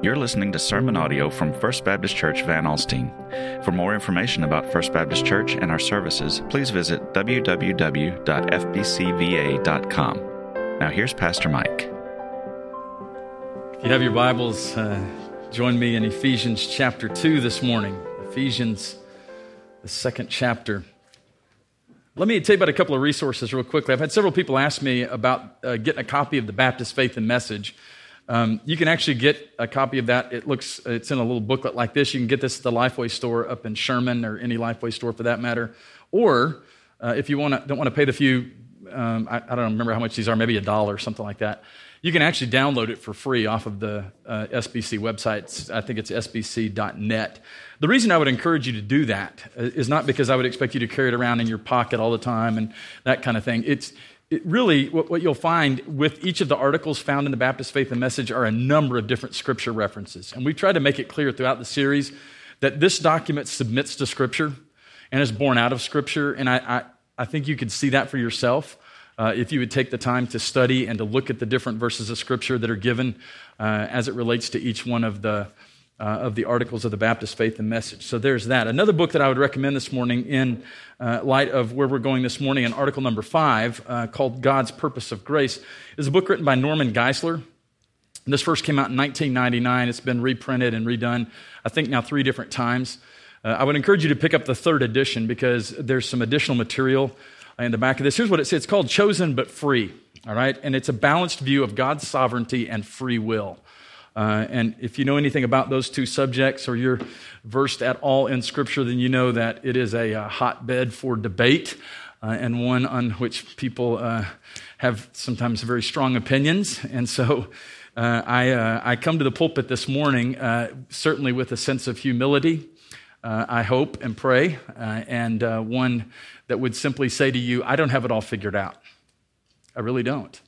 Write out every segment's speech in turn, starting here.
You're listening to sermon audio from First Baptist Church Van Alstyne. For more information about First Baptist Church and our services, please visit www.fbcva.com. Now, here's Pastor Mike. If you have your Bibles, uh, join me in Ephesians chapter 2 this morning. Ephesians, the second chapter. Let me tell you about a couple of resources real quickly. I've had several people ask me about uh, getting a copy of the Baptist Faith and Message. Um, you can actually get a copy of that. It looks, it's in a little booklet like this. You can get this at the Lifeway store up in Sherman or any Lifeway store for that matter. Or uh, if you wanna, don't want to pay the few, um, I, I, don't remember how much these are, maybe a dollar or something like that. You can actually download it for free off of the uh, SBC website. I think it's sbc.net. The reason I would encourage you to do that is not because I would expect you to carry it around in your pocket all the time and that kind of thing. It's, it really, what, what, you'll find with each of the articles found in the Baptist Faith and Message are a number of different scripture references. And we try to make it clear throughout the series that this document submits to Scripture and is born out of Scripture. And I, I, I think you could see that for yourself uh, if you would take the time to study and to look at the different verses of Scripture that are given uh, as it relates to each one of the uh, of the articles of the Baptist Faith and Message. So there's that. Another book that I would recommend this morning, in uh, light of where we're going this morning, in article number five, uh, called God's Purpose of Grace, is a book written by Norman Geisler. This first came out in 1999. It's been reprinted and redone, I think, now three different times. Uh, I would encourage you to pick up the third edition because there's some additional material in the back of this. Here's what it says it's called Chosen but Free, all right? And it's a balanced view of God's sovereignty and free will. Uh, and if you know anything about those two subjects or you're versed at all in Scripture, then you know that it is a, a hotbed for debate uh, and one on which people uh, have sometimes very strong opinions. And so uh, I, uh, I come to the pulpit this morning uh, certainly with a sense of humility. I hope and pray, and one that would simply say to you, I don't have it all figured out. I really don't.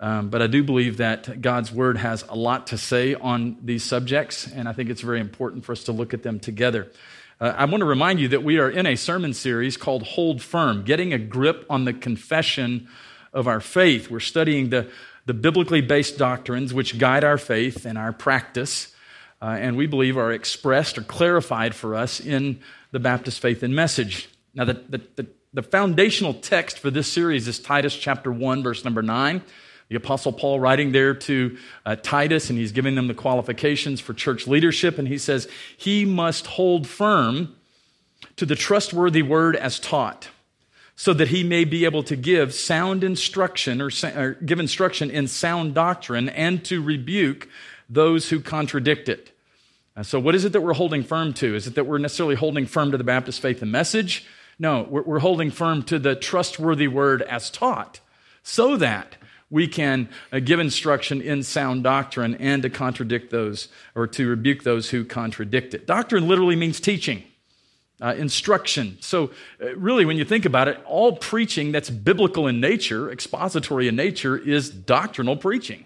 Um, but I do believe that God's Word has a lot to say on these subjects, and I think it's very important for us to look at them together. Uh, I want to remind you that we are in a sermon series called Hold Firm, getting a grip on the confession of our faith. We're studying the, the biblically based doctrines which guide our faith and our practice, uh, and we believe are expressed or clarified for us in the Baptist faith and message. Now, the, the, the, the foundational text for this series is Titus chapter 1, verse number 9 the Apostle Paul writing there to uh, Titus, and he's giving them the qualifications for church leadership, and he says, He must hold firm to the trustworthy word as taught, so that he may be able to give sound instruction or, or give instruction in sound doctrine and to rebuke those who contradict it. Uh, so, what is it that we're holding firm to? Is it that we're necessarily holding firm to the Baptist faith and message? No, we're, we're holding firm to the trustworthy word as taught, so that we can uh, give instruction in sound doctrine and to contradict those or to rebuke those who contradict it. Doctrine literally means teaching. Uh, instruction. So, uh, really, when you think about it, all preaching that's biblical in nature, expository in nature, is doctrinal preaching.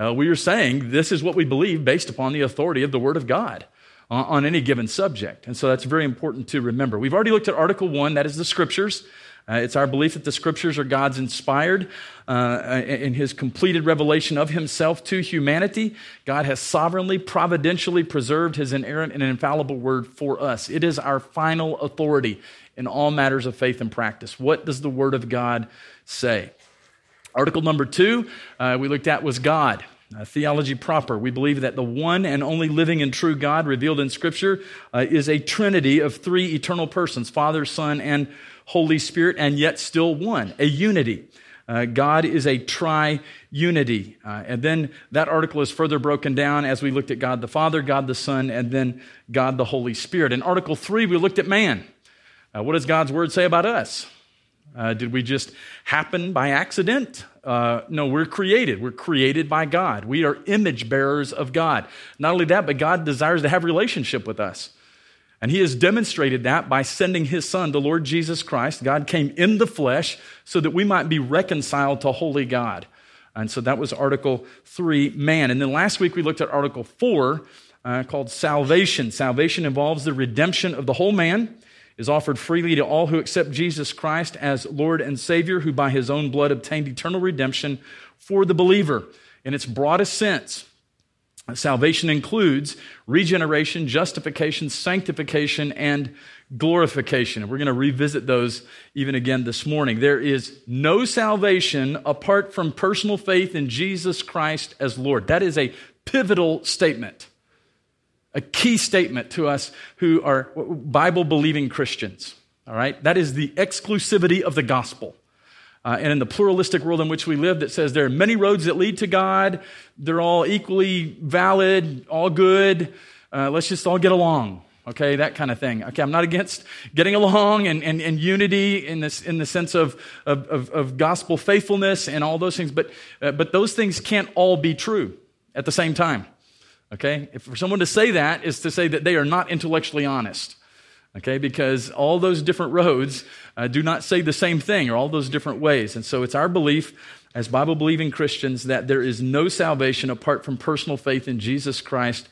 Uh, we are saying this is what we believe based upon the authority of the Word of God on, on any given subject. And so that's very important to remember. We've already looked at Article 1, that is the Scriptures. Uh, it's our belief that the scriptures are God's inspired uh, in his completed revelation of himself to humanity. God has sovereignly, providentially preserved his inerrant and infallible word for us. It is our final authority in all matters of faith and practice. What does the word of God say? Article number two uh, we looked at was God. Uh, theology proper. We believe that the one and only living and true God revealed in Scripture uh, is a trinity of three eternal persons Father, Son, and Holy Spirit, and yet still one, a unity. Uh, God is a tri unity. Uh, and then that article is further broken down as we looked at God the Father, God the Son, and then God the Holy Spirit. In Article 3, we looked at man. Uh, what does God's Word say about us? Uh, did we just happen by accident? Uh, no, we're created. We're created by God. We are image bearers of God. Not only that, but God desires to have relationship with us. And he has demonstrated that by sending his son, the Lord Jesus Christ. God came in the flesh so that we might be reconciled to holy God. And so that was Article 3, man. And then last week we looked at Article 4 uh, called salvation. Salvation involves the redemption of the whole man, is offered freely to all who accept Jesus Christ as Lord and Savior, who by his own blood obtained eternal redemption for the believer. In its broadest sense, Salvation includes regeneration, justification, sanctification, and glorification. And we're going to revisit those even again this morning. There is no salvation apart from personal faith in Jesus Christ as Lord. That is a pivotal statement, a key statement to us who are Bible believing Christians. All right? That is the exclusivity of the gospel. Uh, and in the pluralistic world in which we live, that says there are many roads that lead to God, they're all equally valid, all good, uh, let's just all get along. Okay, that kind of thing. Okay, I'm not against getting along and, and, and unity in, this, in the sense of, of, of, of gospel faithfulness and all those things, but, uh, but those things can't all be true at the same time. Okay, if for someone to say that is to say that they are not intellectually honest okay? Because all those different roads uh, do not say the same thing or all those different ways. And so it's our belief as Bible believing Christians that there is no salvation apart from personal faith in Jesus Christ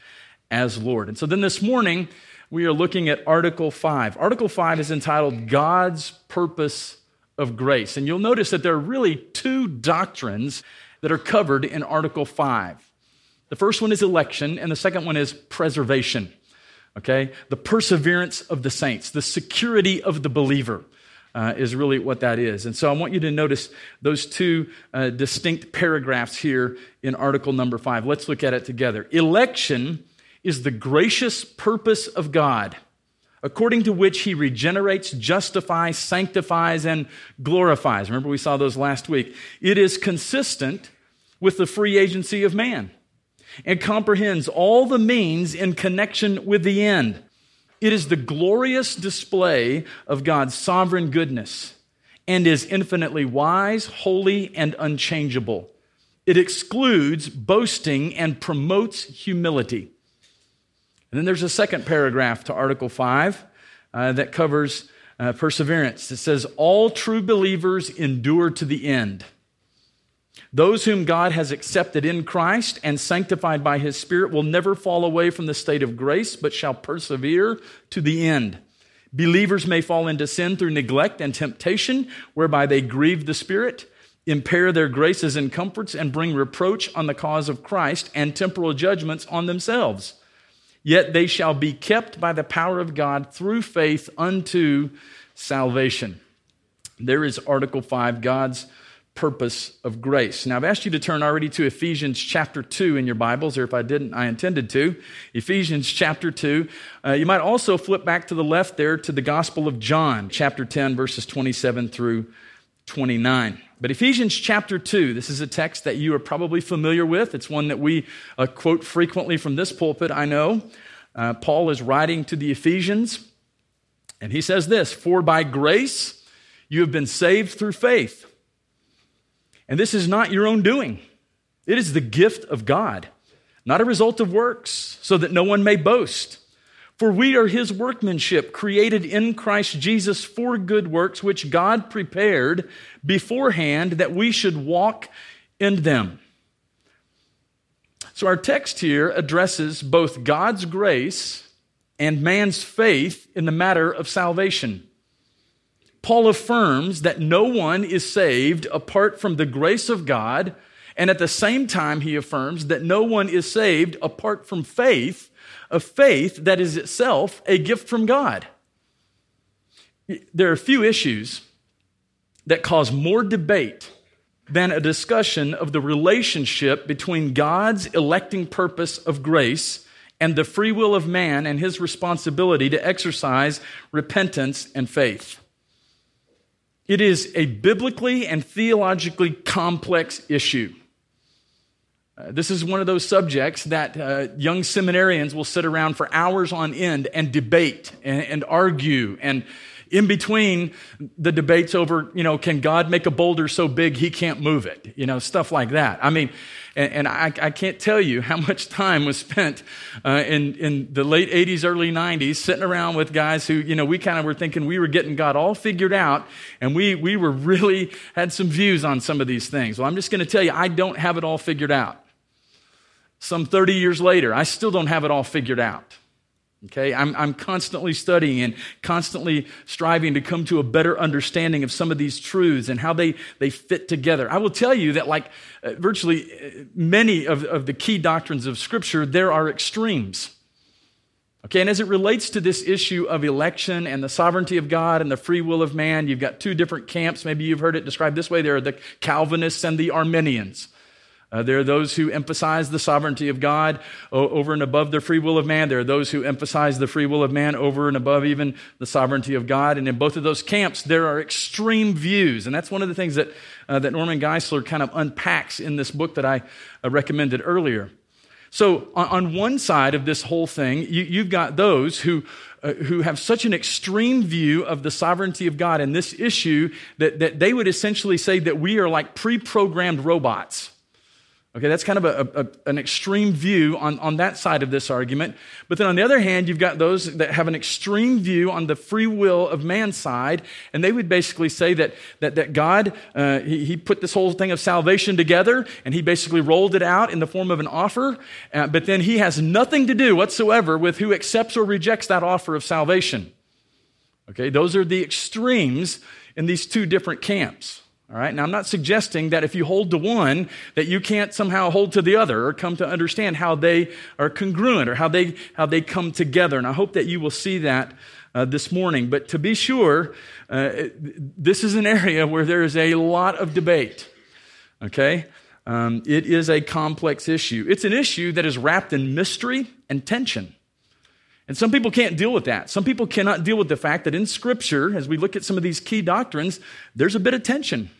as Lord. And so then this morning, we are looking at Article 5. Article 5 is entitled God's Purpose of Grace. And you'll notice that there are really two doctrines that are covered in Article 5. The first one is election, and the second one is preservation okay? The perseverance of the saints, the security of the believer. Uh, is really what that is. And so I want you to notice those two uh, distinct paragraphs here in article number five. Let's look at it together. Election is the gracious purpose of God, according to which he regenerates, justifies, sanctifies, and glorifies. Remember, we saw those last week. It is consistent with the free agency of man and comprehends all the means in connection with the end. It is the glorious display of God's sovereign goodness and is infinitely wise, holy, and unchangeable. It excludes boasting and promotes humility. And then there's a second paragraph to Article 5 uh, that covers uh, perseverance. It says, All true believers endure to the end. Those whom God has accepted in Christ and sanctified by his Spirit will never fall away from the state of grace, but shall persevere to the end. Believers may fall into sin through neglect and temptation, whereby they grieve the Spirit, impair their graces and comforts, and bring reproach on the cause of Christ and temporal judgments on themselves. Yet they shall be kept by the power of God through faith unto salvation. There is Article 5, God's purpose of grace. Now, I've asked you to turn already to Ephesians chapter 2 in your Bibles, or if I didn't, I intended to. Ephesians chapter 2. Uh, you might also flip back to the left there to the Gospel of John, chapter 10, verses 27 through 29. But Ephesians chapter 2, this is a text that you are probably familiar with. It's one that we uh, quote frequently from this pulpit, I know. Uh, Paul is writing to the Ephesians, and he says this For by grace you have been saved through faith. And this is not your own doing, it is the gift of God, not a result of works, so that no one may boast. For we are his workmanship, created in Christ Jesus for good works, which God prepared beforehand that we should walk in them. So our text here addresses both God's grace and man's faith in the matter of salvation. Paul affirms that no one is saved apart from the grace of God, and at the same time, he affirms that no one is saved apart from faith, a faith that is itself a gift from God. There are few issues that cause more debate than a discussion of the relationship between God's electing purpose of grace and the free will of man and his responsibility to exercise repentance and faith. It is a biblically and theologically complex issue. Uh, this is one of those subjects that uh, young seminarians will sit around for hours on end and debate and, and argue and in between the debates over, you know, can God make a boulder so big he can't move it? You know, stuff like that. I mean, and, and I, I, can't tell you how much time was spent uh, in, in the late 80s, early 90s, sitting around with guys who, you know, we kind of were thinking we were getting God all figured out, and we, we were really had some views on some of these things. Well, I'm just going to tell you, I don't have it all figured out. Some 30 years later, I still don't have it all figured out. Okay, I'm, I'm constantly studying and constantly striving to come to a better understanding of some of these truths and how they, they fit together. I will tell you that, like uh, virtually uh, many of, of the key doctrines of Scripture, there are extremes. Okay, and as it relates to this issue of election and the sovereignty of God and the free will of man, you've got two different camps. Maybe you've heard it described this way there are the Calvinists and the Arminians. Uh, there are those who emphasize the sovereignty of God over and above the free will of man. There are those who emphasize the free will of man over and above even the sovereignty of God. And in both of those camps, there are extreme views. And that's one of the things that, uh, that Norman Geisler kind of unpacks in this book that I uh, recommended earlier. So, on, on, one side of this whole thing, you, have got those who, uh, who have such an extreme view of the sovereignty of God and this issue that, that they would essentially say that we are like pre programmed robots. Okay, that's kind of a, a, an extreme view on, on that side of this argument. But then on the other hand, you've got those that have an extreme view on the free will of man's side, and they would basically say that, that, that God, uh, he, he, put this whole thing of salvation together, and he basically rolled it out in the form of an offer, uh, but then he has nothing to do whatsoever with who accepts or rejects that offer of salvation. Okay, those are the extremes in these two different camps. All right. Now, I'm not suggesting that if you hold to one, that you can't somehow hold to the other or come to understand how they are congruent or how they, how they come together. And I hope that you will see that uh, this morning. But to be sure, uh, this is an area where there is a lot of debate. Okay. Um, it is a complex issue. It's an issue that is wrapped in mystery and tension. And some people can't deal with that. Some people cannot deal with the fact that in Scripture, as we look at some of these key doctrines, there's a bit of tension.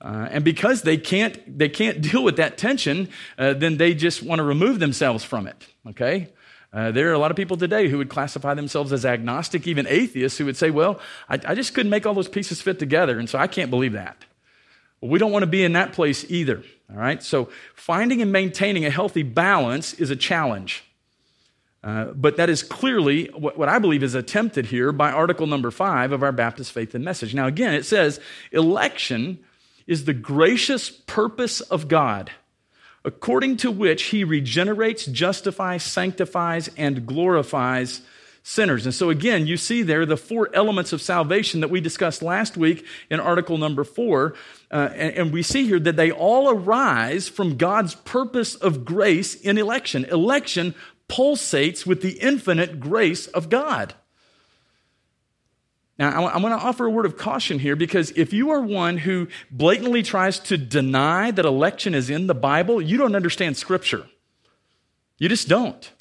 Uh, and because they can't, they can't deal with that tension, uh, then they just want to remove themselves from it. Okay? Uh, there are a lot of people today who would classify themselves as agnostic, even atheists, who would say, Well, I, I just couldn't make all those pieces fit together, and so I can't believe that. Well, we don't want to be in that place either. All right? So, finding and maintaining a healthy balance is a challenge. Uh, but that is clearly what, what, I believe is attempted here by article number five of our Baptist Faith and Message. Now, again, it says election is the gracious purpose of God, according to which he regenerates, justifies, sanctifies, and glorifies sinners. And so, again, you see there the four elements of salvation that we discussed last week in article number four. Uh, and, and we see here that they all arise from God's purpose of grace in election. Election pulsates with the infinite grace of God. Now, I want to offer a word of caution here because if you are one who blatantly tries to deny that election is in the Bible, you don't understand Scripture. You just don't.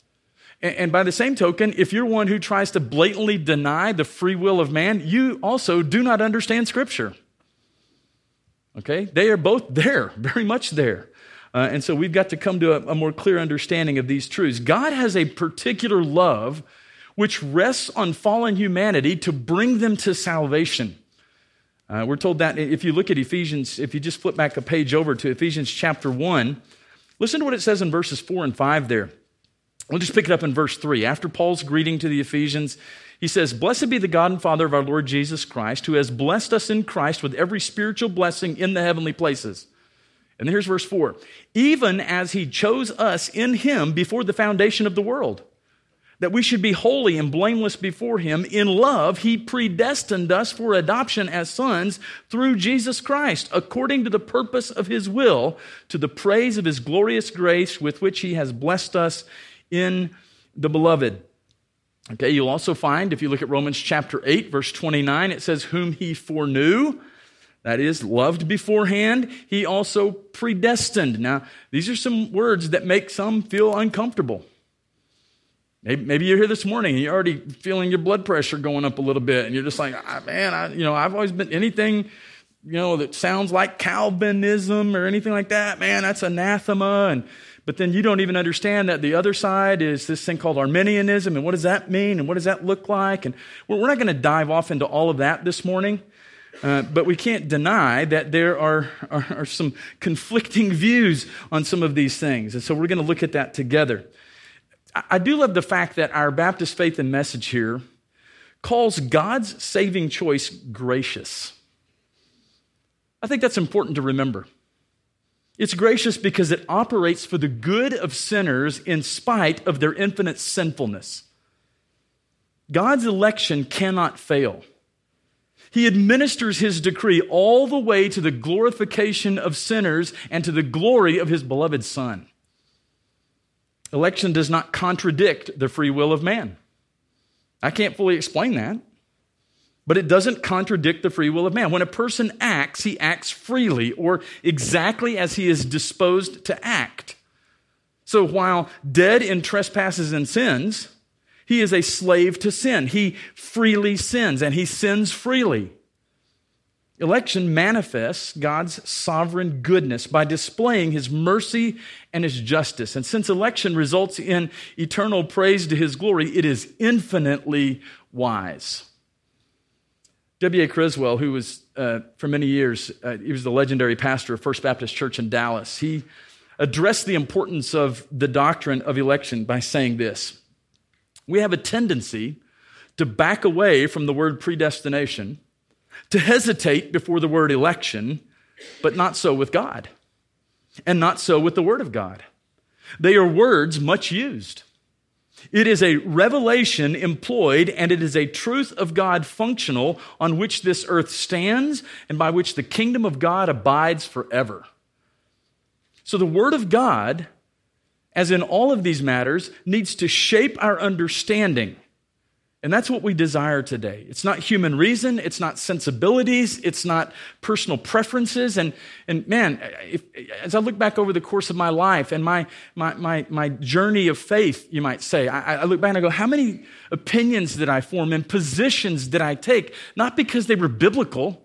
And by the same token, if you're one who tries to blatantly deny the free will of man, you also do not understand Scripture. Okay? They are both there, very much there. Uh, and so we've got to come to a, a more clear understanding of these truths. God has a particular love which rests on fallen humanity to bring them to salvation. Uh, we're told that if you look at Ephesians, if you just flip back a page over to Ephesians chapter 1, listen to what it says in verses 4 and 5 there. We'll just pick it up in verse 3. After Paul's greeting to the Ephesians, he says, Blessed be the God and Father of our Lord Jesus Christ, who has blessed us in Christ with every spiritual blessing in the heavenly places. And here's verse 4 Even as he chose us in him before the foundation of the world that we should be holy and blameless before Him. In love, He predestined us for adoption as sons through Jesus Christ, according to the purpose of His will, to the praise of His glorious grace with which He has blessed us in the beloved. Okay, you'll also find, if you look at Romans chapter 8, verse 29, it says, Whom He foreknew, that is, loved beforehand, He also predestined. Now, these are some words that make some feel uncomfortable. Maybe, maybe you're here this morning and you're already feeling your blood pressure going up a little bit, and you're just like, ah, man, I, you know, I've always been anything, you know, that sounds like Calvinism or anything like that. Man, that's anathema. And but then you don't even understand that the other side is this thing called Arminianism, and what does that mean, and what does that look like? And we're, we're not going to dive off into all of that this morning. Uh, but we can't deny that there are, are, are some conflicting views on some of these things. And so we're going to look at that together. I do love the fact that our Baptist faith and message here calls God's saving choice gracious. I think that's important to remember. It's gracious because it operates for the good of sinners in spite of their infinite sinfulness. God's election cannot fail. He administers his decree all the way to the glorification of sinners and to the glory of his beloved Son. Election does not contradict the free will of man. I can't fully explain that, but it doesn't contradict the free will of man. When a person acts, he acts freely or exactly as he is disposed to act. So while dead in trespasses and sins, he is a slave to sin. He freely sins and he sins freely. Election manifests God's sovereign goodness by displaying his mercy and his justice. And since election results in eternal praise to his glory, it is infinitely wise. W.A. Criswell, who was uh, for many years, uh, he was the legendary pastor of First Baptist Church in Dallas, he addressed the importance of the doctrine of election by saying this we have a tendency to back away from the word predestination, to hesitate before the word election, but not so with God, and not so with the Word of God. They are words much used. It is a revelation employed, and it is a truth of God functional on which this earth stands and by which the kingdom of God abides forever. So the Word of God as in all of these matters, needs to shape our understanding. And that's what we desire today. It's not human reason, it's not sensibilities, it's not personal preferences. And, and man, if, as I look back over the course of my life and my, my, my, my journey of faith, you might say, I, I look back and I go, how many opinions did I form and positions did I take? Not because they were biblical,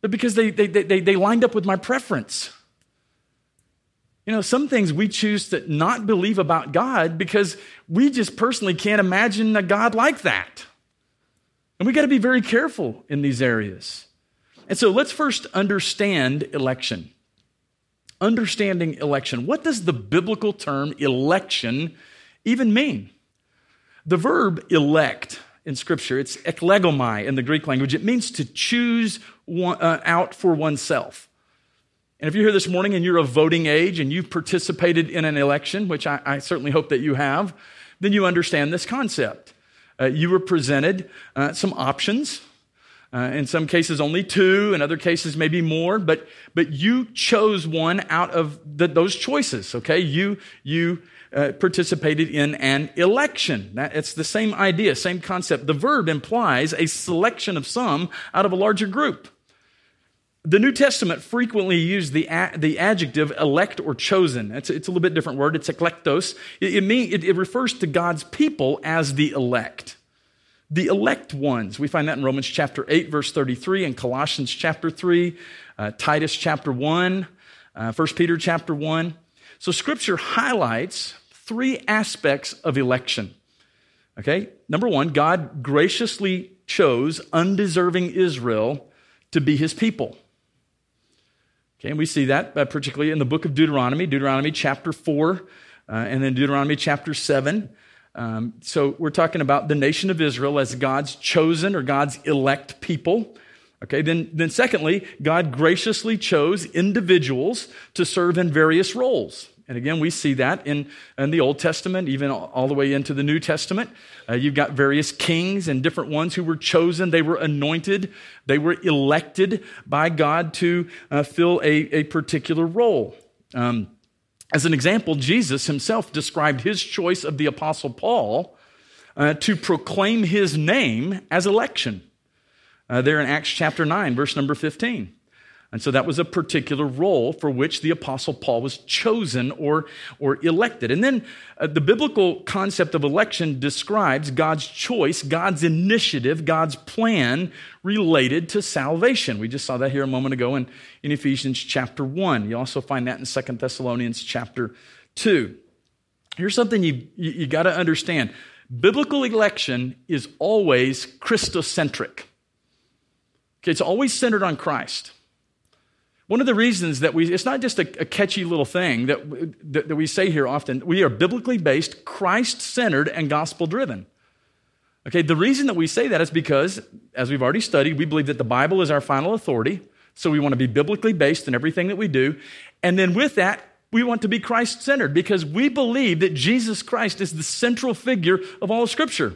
but because they, they, they, they lined up with my preference. You know, some things we choose to not believe about God because we just personally can't imagine a God like that. And we got to be very careful in these areas. And so let's first understand election. Understanding election. What does the biblical term election even mean? The verb elect in Scripture, it's eklegomai in the Greek language. It means to choose one, uh, out for oneself. And if you're here this morning and you're of voting age and you've participated in an election, which I, I certainly hope that you have, then you understand this concept. Uh, you were presented uh, some options. Uh, in some cases, only two. In other cases, maybe more. But but you chose one out of the, those choices. Okay, you you uh, participated in an election. That, it's the same idea, same concept. The verb implies a selection of some out of a larger group. The New Testament frequently used the, the adjective elect or chosen. It's, it's a little bit different word. It's eklektos. It, it, mean, it, it refers to God's people as the elect. The elect ones. We find that in Romans chapter 8, verse 33, and Colossians chapter 3, uh, Titus chapter 1, uh, 1 Peter chapter 1. So scripture highlights three aspects of election. Okay? Number one, God graciously chose undeserving Israel to be his people. Okay, and we see that uh, particularly in the book of Deuteronomy, Deuteronomy chapter 4, uh, and then Deuteronomy chapter 7. Um, so we're talking about the nation of Israel as God's chosen or God's elect people. Okay, then, then secondly, God graciously chose individuals to serve in various roles. And again, we see that in, in the Old Testament, even all the way into the New Testament. Uh, you've got various kings and different ones who were chosen. They were anointed. They were elected by God to uh, fill a, a particular role. Um, as an example, Jesus himself described his choice of the Apostle Paul uh, to proclaim his name as election. Uh, there in Acts chapter 9, verse number 15. And so that was a particular role for which the Apostle Paul was chosen or, or elected. And then uh, the biblical concept of election describes God's choice, God's initiative, God's plan related to salvation. We just saw that here a moment ago in, in Ephesians chapter 1. You also find that in Second Thessalonians chapter 2. Here's something you, you, you got to understand biblical election is always Christocentric. Okay, it's always centered on Christ. One of the reasons that we, it's not just a, a catchy little thing that, that, that we say here often, we are biblically based, Christ centered, and gospel driven. Okay, the reason that we say that is because, as we've already studied, we believe that the Bible is our final authority. So we want to be biblically based in everything that we do. And then with that, we want to be Christ centered because we believe that Jesus Christ is the central figure of all Scripture.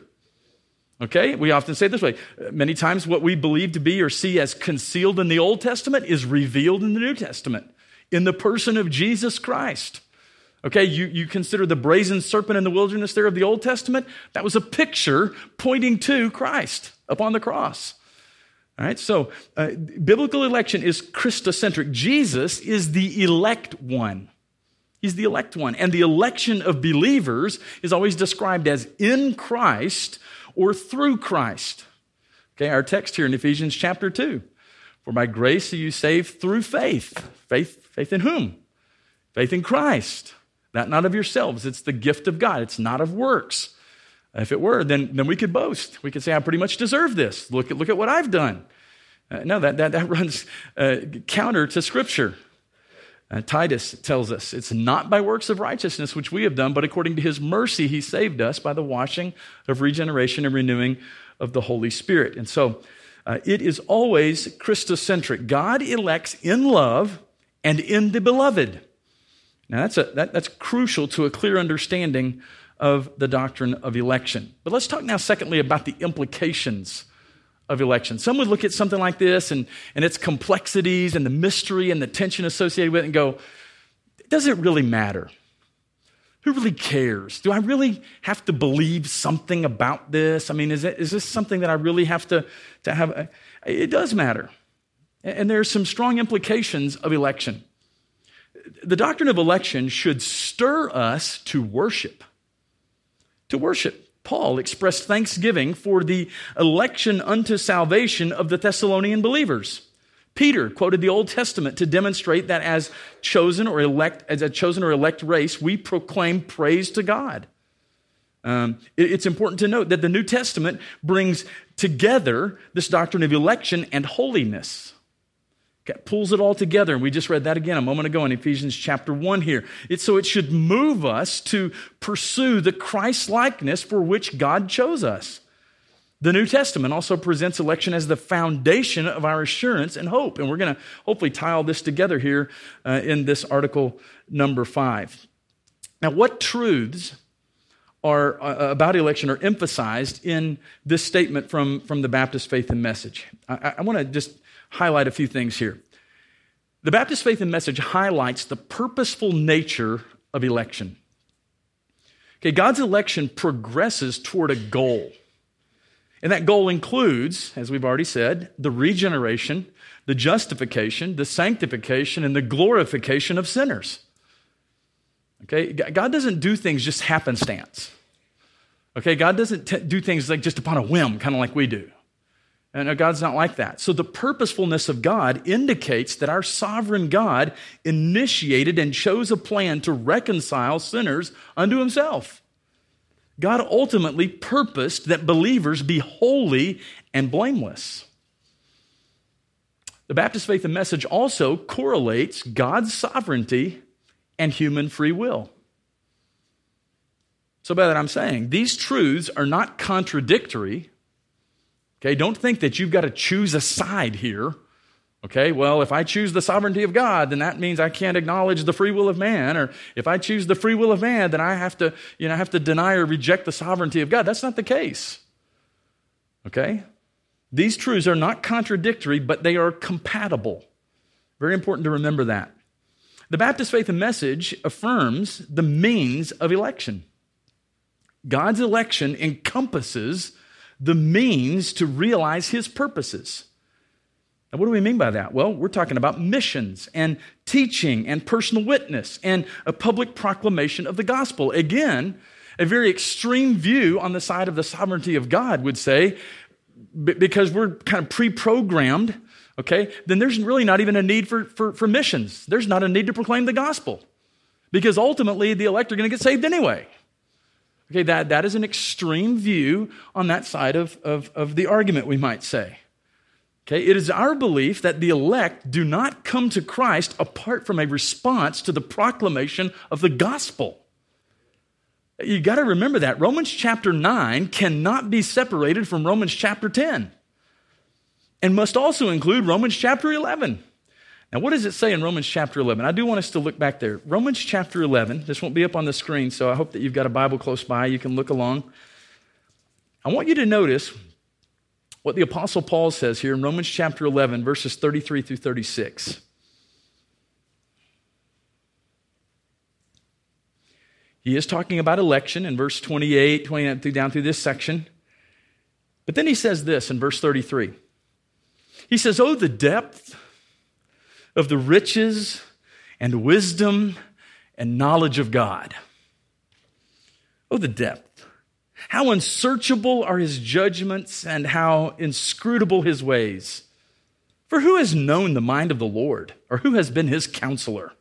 Okay? We often say it this way. Many times, what we believe to be or see as concealed in the Old Testament is revealed in the New Testament in the person of Jesus Christ. Okay, you, you consider the brazen serpent in the wilderness there of the Old Testament? That was a picture pointing to Christ upon the cross. All right, so uh, biblical election is Christocentric. Jesus is the elect one. He's the elect one. And the election of believers is always described as in Christ or through Christ. Okay, our text here in Ephesians chapter 2. For by grace are you saved through faith. Faith, faith in whom? Faith in Christ. That not of yourselves. It's the gift of God. It's not of works. If it were, then, then we could boast. We could say, I pretty much deserve this. Look at, look at what I've done. Uh, no, that, that, that runs uh, counter to Scripture. Uh, Titus tells us it's not by works of righteousness which we have done, but according to his mercy, he saved us by the washing of regeneration and renewing of the Holy Spirit. And so uh, it is always Christocentric. God elects in love and in the beloved. Now, that's, a, that, that's crucial to a clear understanding of the doctrine of election. But let's talk now, secondly, about the implications of election. Some would look at something like this and, and its complexities and the mystery and the tension associated with it and go, does it really matter? Who really cares? Do I really have to believe something about this? I mean, is, it, is this something that I really have to, to have? It does matter. And there are some strong implications of election. The doctrine of election should stir us to worship. To worship. Paul expressed thanksgiving for the election unto salvation of the Thessalonian believers. Peter quoted the Old Testament to demonstrate that as chosen or elect, as a chosen or elect race, we proclaim praise to God. Um, it, it's important to note that the New Testament brings together this doctrine of election and holiness pulls it all together. And we just read that again a moment ago in Ephesians chapter 1 here. It's, so it should move us to pursue the Christ likeness for which God chose us. The New Testament also presents election as the foundation of our assurance and hope. And we're going to hopefully tie all this together here uh, in this article number five. Now, what truths are uh, about election are emphasized in this statement from, from the Baptist Faith and Message? I, I want to just highlight a few things here. The Baptist Faith and Message highlights the purposeful nature of election. Okay, God's election progresses toward a goal. And that goal includes, as we've already said, the regeneration, the justification, the sanctification, and the glorification of sinners. Okay, God doesn't do things just happenstance. Okay, God doesn't t- do things like just upon a whim, kind of like we do. And uh, God's not like that. So the purposefulness of God indicates that our sovereign God initiated and chose a plan to reconcile sinners unto himself. God ultimately purposed that believers be holy and blameless. The Baptist Faith and Message also correlates God's sovereignty and human free will. So, by that I'm saying, these truths are not contradictory Okay, don't think that you've got to choose a side here. Okay, well, if I choose the sovereignty of God, then that means I can't acknowledge the free will of man. Or if I choose the free will of man, then I have to, you know, have to deny or reject the sovereignty of God. That's not the case. Okay? These truths are not contradictory, but they are compatible. Very important to remember that. The Baptist Faith and Message affirms the means of election. God's election encompasses the means to realize his purposes. Now, what do we mean by that? Well, we're talking about missions and teaching and personal witness and a public proclamation of the gospel. Again, a very extreme view on the side of the sovereignty of God would say, because we're kind of pre programmed, okay, then there's really not even a need for, for, for missions. There's not a need to proclaim the gospel because ultimately the elect are going to get saved anyway. Okay, that, that is an extreme view on that side of, of, of the argument, we might say. Okay, it is our belief that the elect do not come to Christ apart from a response to the proclamation of the gospel. You got to remember that. Romans chapter 9 cannot be separated from Romans chapter 10 and must also include Romans chapter 11. Now, what does it say in Romans chapter 11? I do want us to look back there. Romans chapter 11, this won't be up on the screen, so I hope that you've got a Bible close by. You can look along. I want you to notice what the Apostle Paul says here in Romans chapter 11, verses 33 through 36. He is talking about election in verse 28, 29 through down through this section. But then he says this in verse 33. He says, Oh, the depth of the riches and wisdom and knowledge of God. Oh, the depth. How unsearchable are his judgments and how inscrutable his ways. For who has known the mind of the Lord, or who has been his counselor?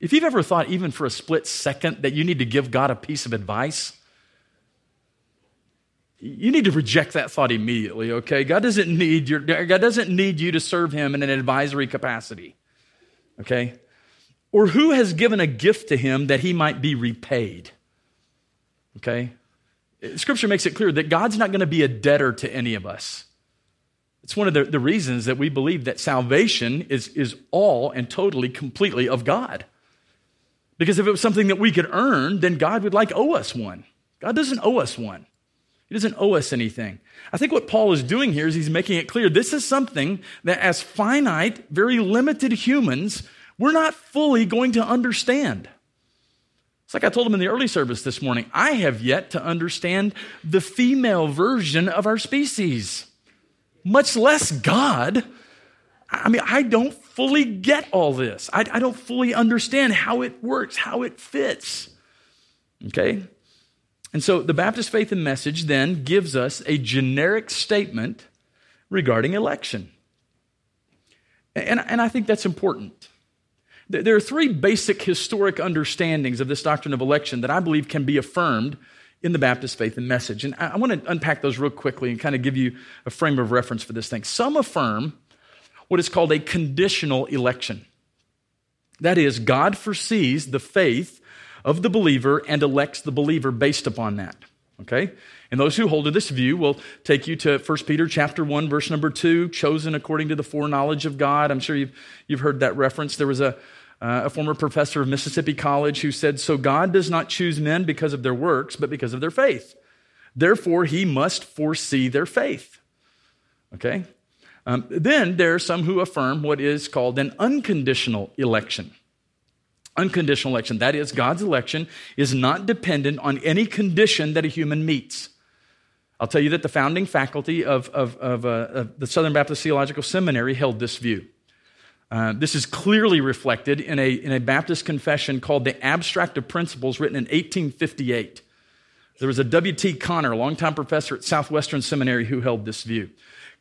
If you've ever thought, even for a split second, that you need to give God a piece of advice, you need to reject that thought immediately, okay? God doesn't need your God doesn't need you to serve him in an advisory capacity. Okay? Or who has given a gift to him that he might be repaid? Okay? Scripture makes it clear that God's not going to be a debtor to any of us. It's one of the, the reasons that we believe that salvation is, is all and totally, completely of God. Because if it was something that we could earn, then God would like owe us one. God doesn't owe us one. He doesn't owe us anything. I think what Paul is doing here is he's making it clear this is something that, as finite, very limited humans, we're not fully going to understand. It's like I told him in the early service this morning I have yet to understand the female version of our species, much less God. I mean, I don't fully get all this. I, I don't fully understand how it works, how it fits. Okay? And so the Baptist Faith and Message then gives us a generic statement regarding election. And, and I think that's important. There are three basic historic understandings of this doctrine of election that I believe can be affirmed in the Baptist faith and message. And I want to unpack those real quickly and kind of give you a frame of reference for this thing. Some affirm what is called a conditional election. That is, God foresees the faith of the believer and elects the believer based upon that. Okay? And those who hold to this view will take you to 1 Peter chapter 1, verse number 2, chosen according to the foreknowledge of God. I'm sure you've, you've heard that reference. There was a, uh, a former professor of Mississippi College who said, So God does not choose men because of their works, but because of their faith. Therefore, he must foresee their faith. Okay? Um, then there are some who affirm what is called an unconditional election. Unconditional election, that is, God's election is not dependent on any condition that a human meets. I'll tell you that the founding faculty of, of, of, uh, of the Southern Baptist Theological Seminary held this view. Uh, this is clearly reflected in a, in a Baptist confession called the Abstract of Principles, written in 1858. There was a W.T. Conner, a longtime professor at Southwestern Seminary, who held this view.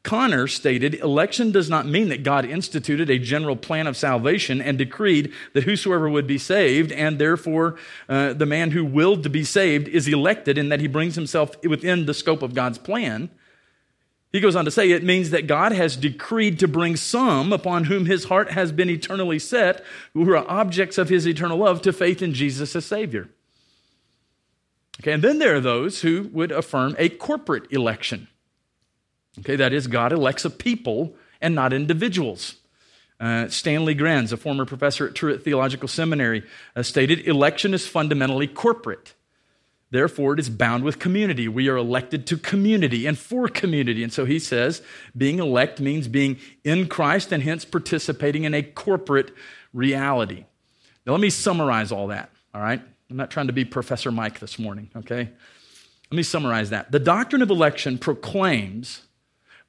Conner stated, election does not mean that God instituted a general plan of salvation and decreed that whosoever would be saved, and therefore uh, the man who willed to be saved is elected in that he brings himself within the scope of God's plan. He goes on to say, it means that God has decreed to bring some upon whom his heart has been eternally set, who are objects of his eternal love, to faith in Jesus as Savior. Okay, and then there are those who would affirm a corporate election. Okay, that is, God elects a people and not individuals. Uh, Stanley Grenz, a former professor at Truett Theological Seminary, uh, stated election is fundamentally corporate. Therefore, it is bound with community. We are elected to community and for community. And so he says being elect means being in Christ and hence participating in a corporate reality. Now, let me summarize all that, all right? I'm not trying to be Professor Mike this morning, okay? Let me summarize that. The doctrine of election proclaims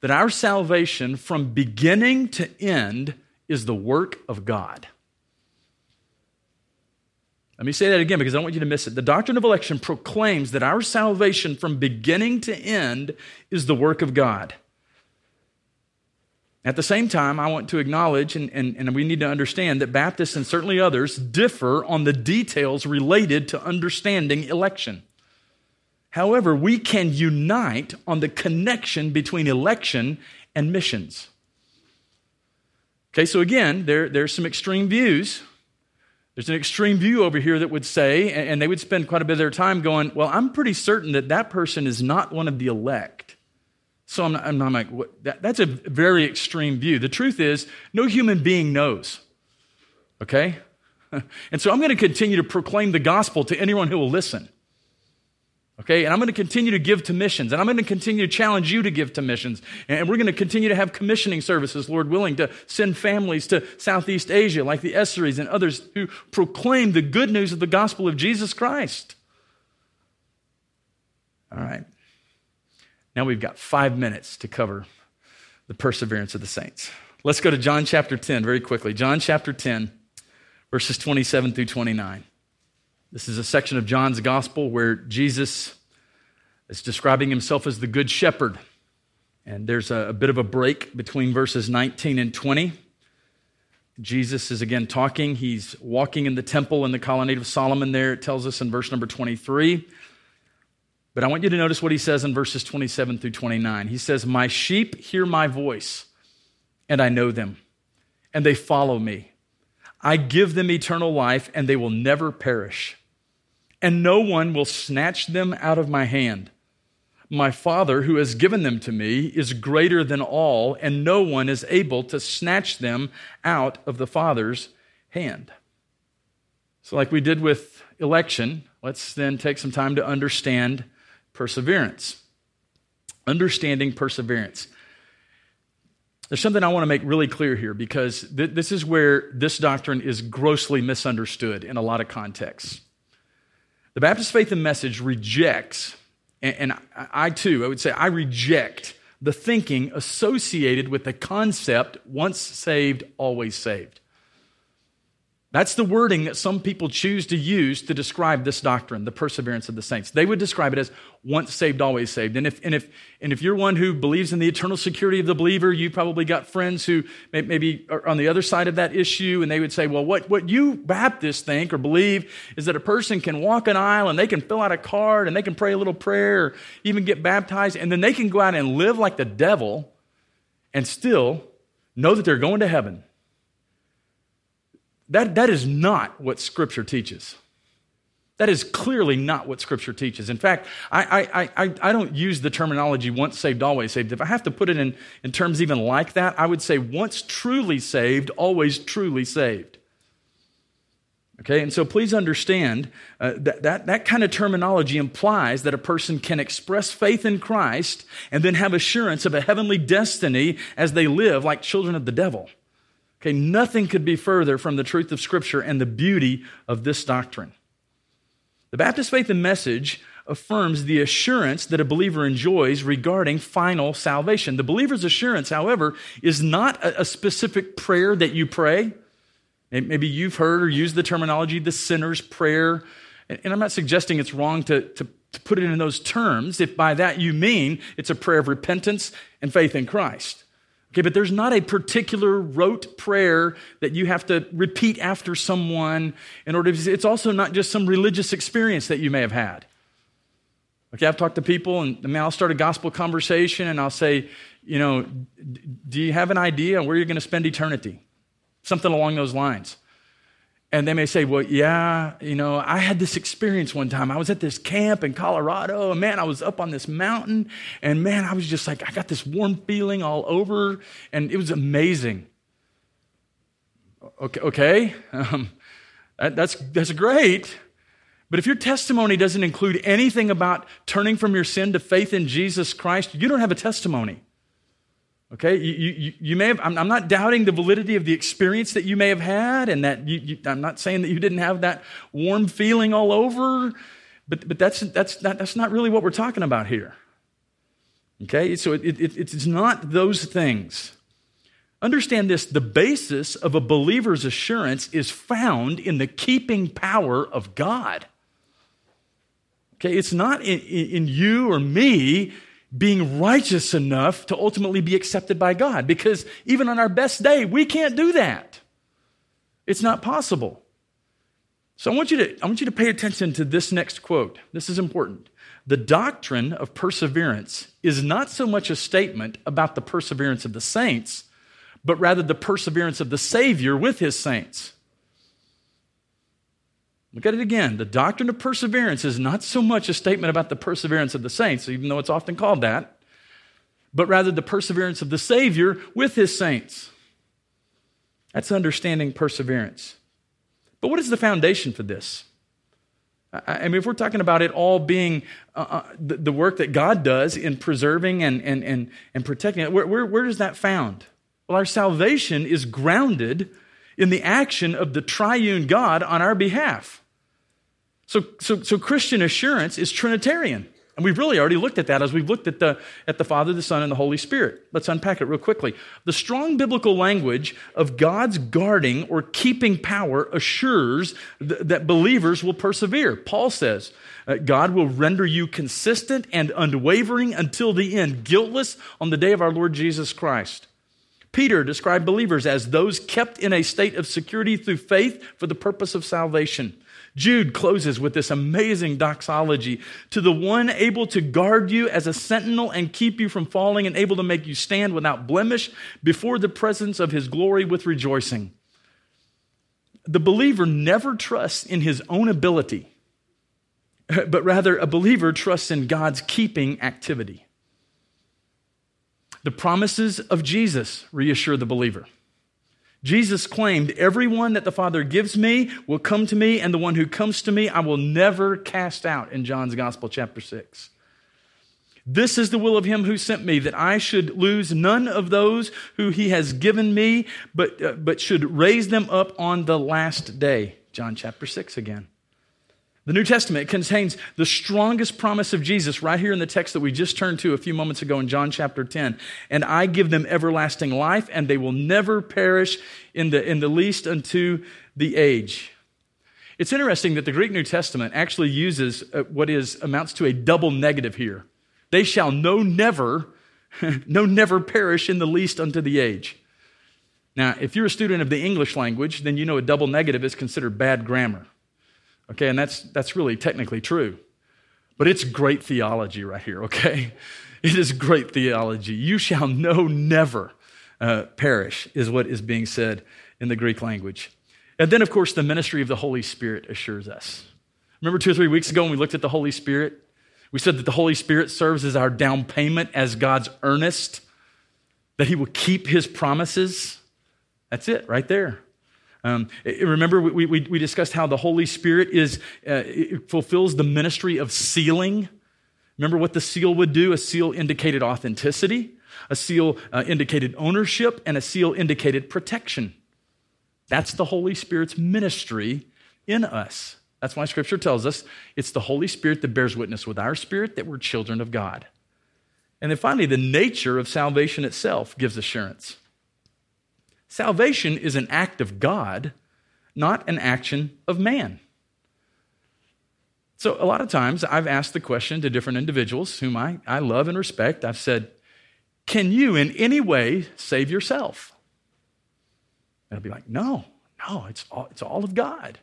that our salvation from beginning to end is the work of God. Let me say that again because I don't want you to miss it. The doctrine of election proclaims that our salvation from beginning to end is the work of God. At the same time, I want to acknowledge, and, and, and, we need to understand, that Baptists and certainly others differ on the details related to understanding election. However, we can unite on the connection between election and missions. Okay, so again, there, there's some extreme views. There's an extreme view over here that would say, and they would spend quite a bit of their time going, Well, I'm pretty certain that that person is not one of the elect. So I'm, I'm, I'm like, that, that's a very extreme view. The truth is, no human being knows. Okay? and so I'm going to continue to proclaim the gospel to anyone who will listen. Okay, and I'm going to continue to give to missions, and I'm going to continue to challenge you to give to missions. And we're going to continue to have commissioning services, Lord willing, to send families to Southeast Asia, like the Esseries and others, who proclaim the good news of the gospel of Jesus Christ. All right. Now we've got five minutes to cover the perseverance of the saints. Let's go to John chapter 10 very quickly. John chapter 10, verses 27 through 29. This is a section of John's gospel where Jesus is describing himself as the good shepherd. And there's a, a, bit of a break between verses 19 and 20. Jesus is again talking. He's walking in the temple in the colonnade of Solomon there, it tells us in verse number 23. But I want you to notice what he says in verses 27 through 29. He says, My sheep hear my voice, and I know them, and they follow me. I give them eternal life, and they will never perish and no one will snatch them out of my hand. My Father, who has given them to me, is greater than all, and no one is able to snatch them out of the Father's hand. So, like we did with election, let's then take some time to understand perseverance. Understanding perseverance. There's something I want to make really clear here because th- this is where this doctrine is grossly misunderstood in a lot of contexts. The Baptist Faith and Message rejects, and, I too, I would say I reject the thinking associated with the concept once saved, always saved. That's the wording that some people choose to use to describe this doctrine, the perseverance of the saints. They would describe it as once saved, always saved. And if, and if, and if you're one who believes in the eternal security of the believer, you probably got friends who maybe are on the other side of that issue, and they would say, well, what, what you Baptists think or believe is that a person can walk an aisle and they can fill out a card and they can pray a little prayer or even get baptized, and then they can go out and live like the devil and still know that they're going to heaven. That, that is not what Scripture teaches. That is clearly not what Scripture teaches. In fact, I, I, I, I don't use the terminology once saved, always saved. If I have to put it in, in terms even like that, I would say once truly saved, always truly saved. Okay, and so please understand uh, that, that that kind of terminology implies that a person can express faith in Christ and then have assurance of a heavenly destiny as they live like children of the devil. Okay, nothing could be further from the truth of Scripture and the beauty of this doctrine. The Baptist faith and message affirms the assurance that a believer enjoys regarding final salvation. The believer's assurance, however, is not a, specific prayer that you pray. Maybe you've heard or used the terminology the sinner's prayer. And I'm not suggesting it's wrong to, to, to put it in those terms if by that you mean it's a prayer of repentance and faith in Christ. Okay, but there's not a particular rote prayer that you have to repeat after someone in order to, it's also not just some religious experience that you may have had. Okay, I've talked to people and I mean, I'll start a gospel conversation and I'll say, you know, do you have an idea where you're going to spend eternity? Something along those lines. And they may say, well, yeah, you know, I had this experience one time. I was at this camp in Colorado, and man, I was up on this mountain, and man, I was just like, I got this warm feeling all over, and it was amazing. Okay, okay. Um, that, that's, that's great. But if your testimony doesn't include anything about turning from your sin to faith in Jesus Christ, you don't have a testimony. Okay, you, you, you, may have, I'm, I'm, not doubting the validity of the experience that you may have had, and that you, you, I'm not saying that you didn't have that warm feeling all over, but, but that's, that's, not, that's not really what we're talking about here. Okay, so it, it, it's not those things. Understand this the basis of a believer's assurance is found in the keeping power of God. Okay, it's not in, in you or me being righteous enough to ultimately be accepted by God. Because even on our best day, we can't do that. It's not possible. So I want you to, I want you to pay attention to this next quote. This is important. The doctrine of perseverance is not so much a statement about the perseverance of the saints, but rather the perseverance of the Savior with his saints. Look at it again. The doctrine of perseverance is not so much a statement about the perseverance of the saints, even though it's often called that, but rather the perseverance of the Savior with his saints. That's understanding perseverance. But what is the foundation for this? I mean, if we're talking about it all being uh, uh, the, the, work that God does in preserving and, and, and, and protecting it, where, where, where is that found? Well, our salvation is grounded in the action of the triune God on our behalf. So, so, so Christian assurance is Trinitarian. And we've really already looked at that as we've looked at the, at the Father, the Son, and the Holy Spirit. Let's unpack it real quickly. The strong biblical language of God's guarding or keeping power assures th- that believers will persevere. Paul says, uh, God will render you consistent and unwavering until the end, guiltless on the day of our Lord Jesus Christ. Peter described believers as those kept in a state of security through faith for the purpose of salvation. Jude closes with this amazing doxology to the one able to guard you as a sentinel and keep you from falling and able to make you stand without blemish before the presence of his glory with rejoicing. The believer never trusts in his own ability, but rather a believer trusts in God's keeping activity. The promises of Jesus reassure the believer. Jesus claimed, Everyone that the Father gives me will come to me, and the one who comes to me I will never cast out, in John's Gospel, chapter 6. This is the will of him who sent me, that I should lose none of those who he has given me, but, uh, but should raise them up on the last day. John chapter 6 again. The New Testament contains the strongest promise of Jesus right here in the text that we just turned to a few moments ago in John chapter 10. And I give them everlasting life, and they will never perish in the, in the least unto the age. It's interesting that the Greek New Testament actually uses uh, what is amounts to a double negative here. They shall no never, no never perish in the least unto the age. Now, if you're a student of the English language, then you know a double negative is considered bad grammar. Okay, and that's, that's really technically true. But it's great theology right here, okay? It is great theology. You shall know never uh, perish, is what is being said in the Greek language. And then, of course, the ministry of the Holy Spirit assures us. Remember two or three weeks ago when we looked at the Holy Spirit? We said that the Holy Spirit serves as our down payment, as God's earnest, that He will keep His promises. That's it, right there. Um, remember, we, we, we, discussed how the Holy Spirit is, uh, fulfills the ministry of sealing. Remember what the seal would do? A seal indicated authenticity, a seal uh, indicated ownership, and a seal indicated protection. That's the Holy Spirit's ministry in us. That's why Scripture tells us it's the Holy Spirit that bears witness with our spirit that we're children of God. And then finally, the nature of salvation itself gives assurance. Salvation is an act of God, not an action of man. So, a lot of times I've asked the question to different individuals whom I, I love and respect. I've said, Can you in any way save yourself? And I'll be like, No, no, it's all, it's all of God.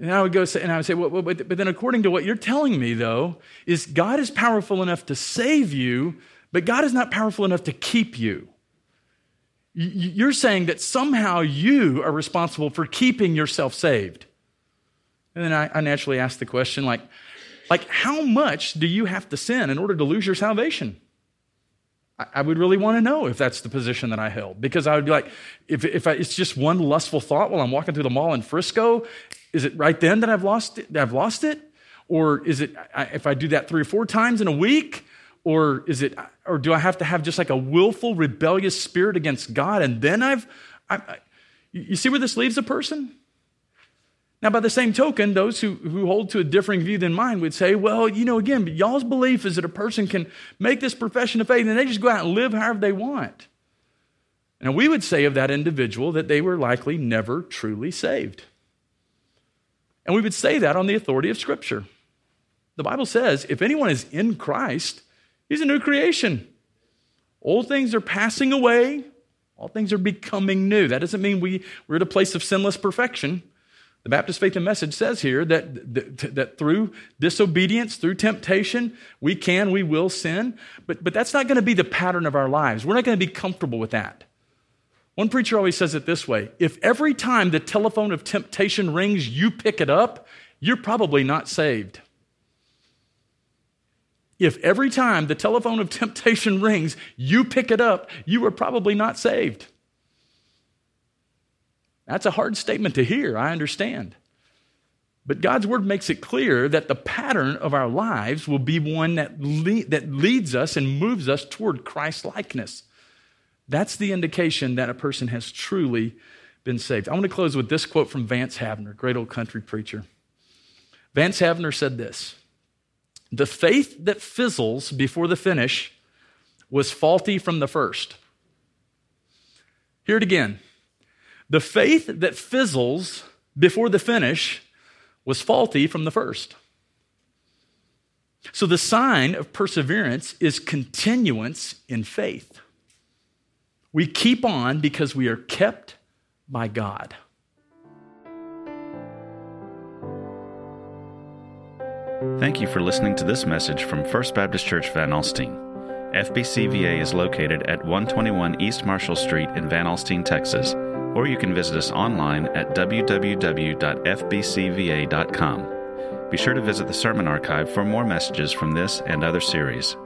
And I would go say, and I would say, well, but, but then according to what you're telling me, though, is God is powerful enough to save you, but God is not powerful enough to keep you. You're saying that somehow you are responsible for keeping yourself saved. And then I, I naturally ask the question, like, like, how much do you have to sin in order to lose your salvation? I, I would really want to know if that's the position that I held. Because I would be like, if, if I, it's just one lustful thought while I'm walking through the mall in Frisco, is it right then that I've lost it? I've lost it? Or is it if I do that three or four times in a week? Or is it, or do I have to have just like a willful, rebellious spirit against God and then I've, I, I, you see where this leaves a person? Now, by the same token, those who, who hold to a differing view than mine would say, well, you know, again, y'all's belief is that a person can make this profession of faith and they just go out and live however they want. And we would say of that individual that they were likely never truly saved. And we would say that on the authority of Scripture. The Bible says if anyone is in Christ, He's a new creation. Old things are passing away, all things are becoming new. That doesn't mean we, we're at a place of sinless perfection. The Baptist Faith and Message says here that, that, that, through disobedience, through temptation, we can, we will sin, but, but that's not going to be the pattern of our lives. We're not going to be comfortable with that. One preacher always says it this way if every time the telephone of temptation rings, you pick it up, you're probably not saved. If every time the telephone of temptation rings, you pick it up, you are probably not saved. That's a hard statement to hear, I understand. But God's word makes it clear that the pattern of our lives will be one that, that leads us and moves us toward Christ likeness. That's the indication that a person has truly been saved. I want to close with this quote from Vance Havner, great old country preacher. Vance Havner said this The faith that fizzles before the finish was faulty from the first. Hear it again. The faith that fizzles before the finish was faulty from the first. So the sign of perseverance is continuance in faith. We keep on because we are kept by God. Thank you for listening to this message from First Baptist Church Van Alstyne. FBCVA is located at 121 East Marshall Street in Van Alstyne, Texas or you can visit us online at www.fbcva.com. Be sure to visit the sermon archive for more messages from this and other series.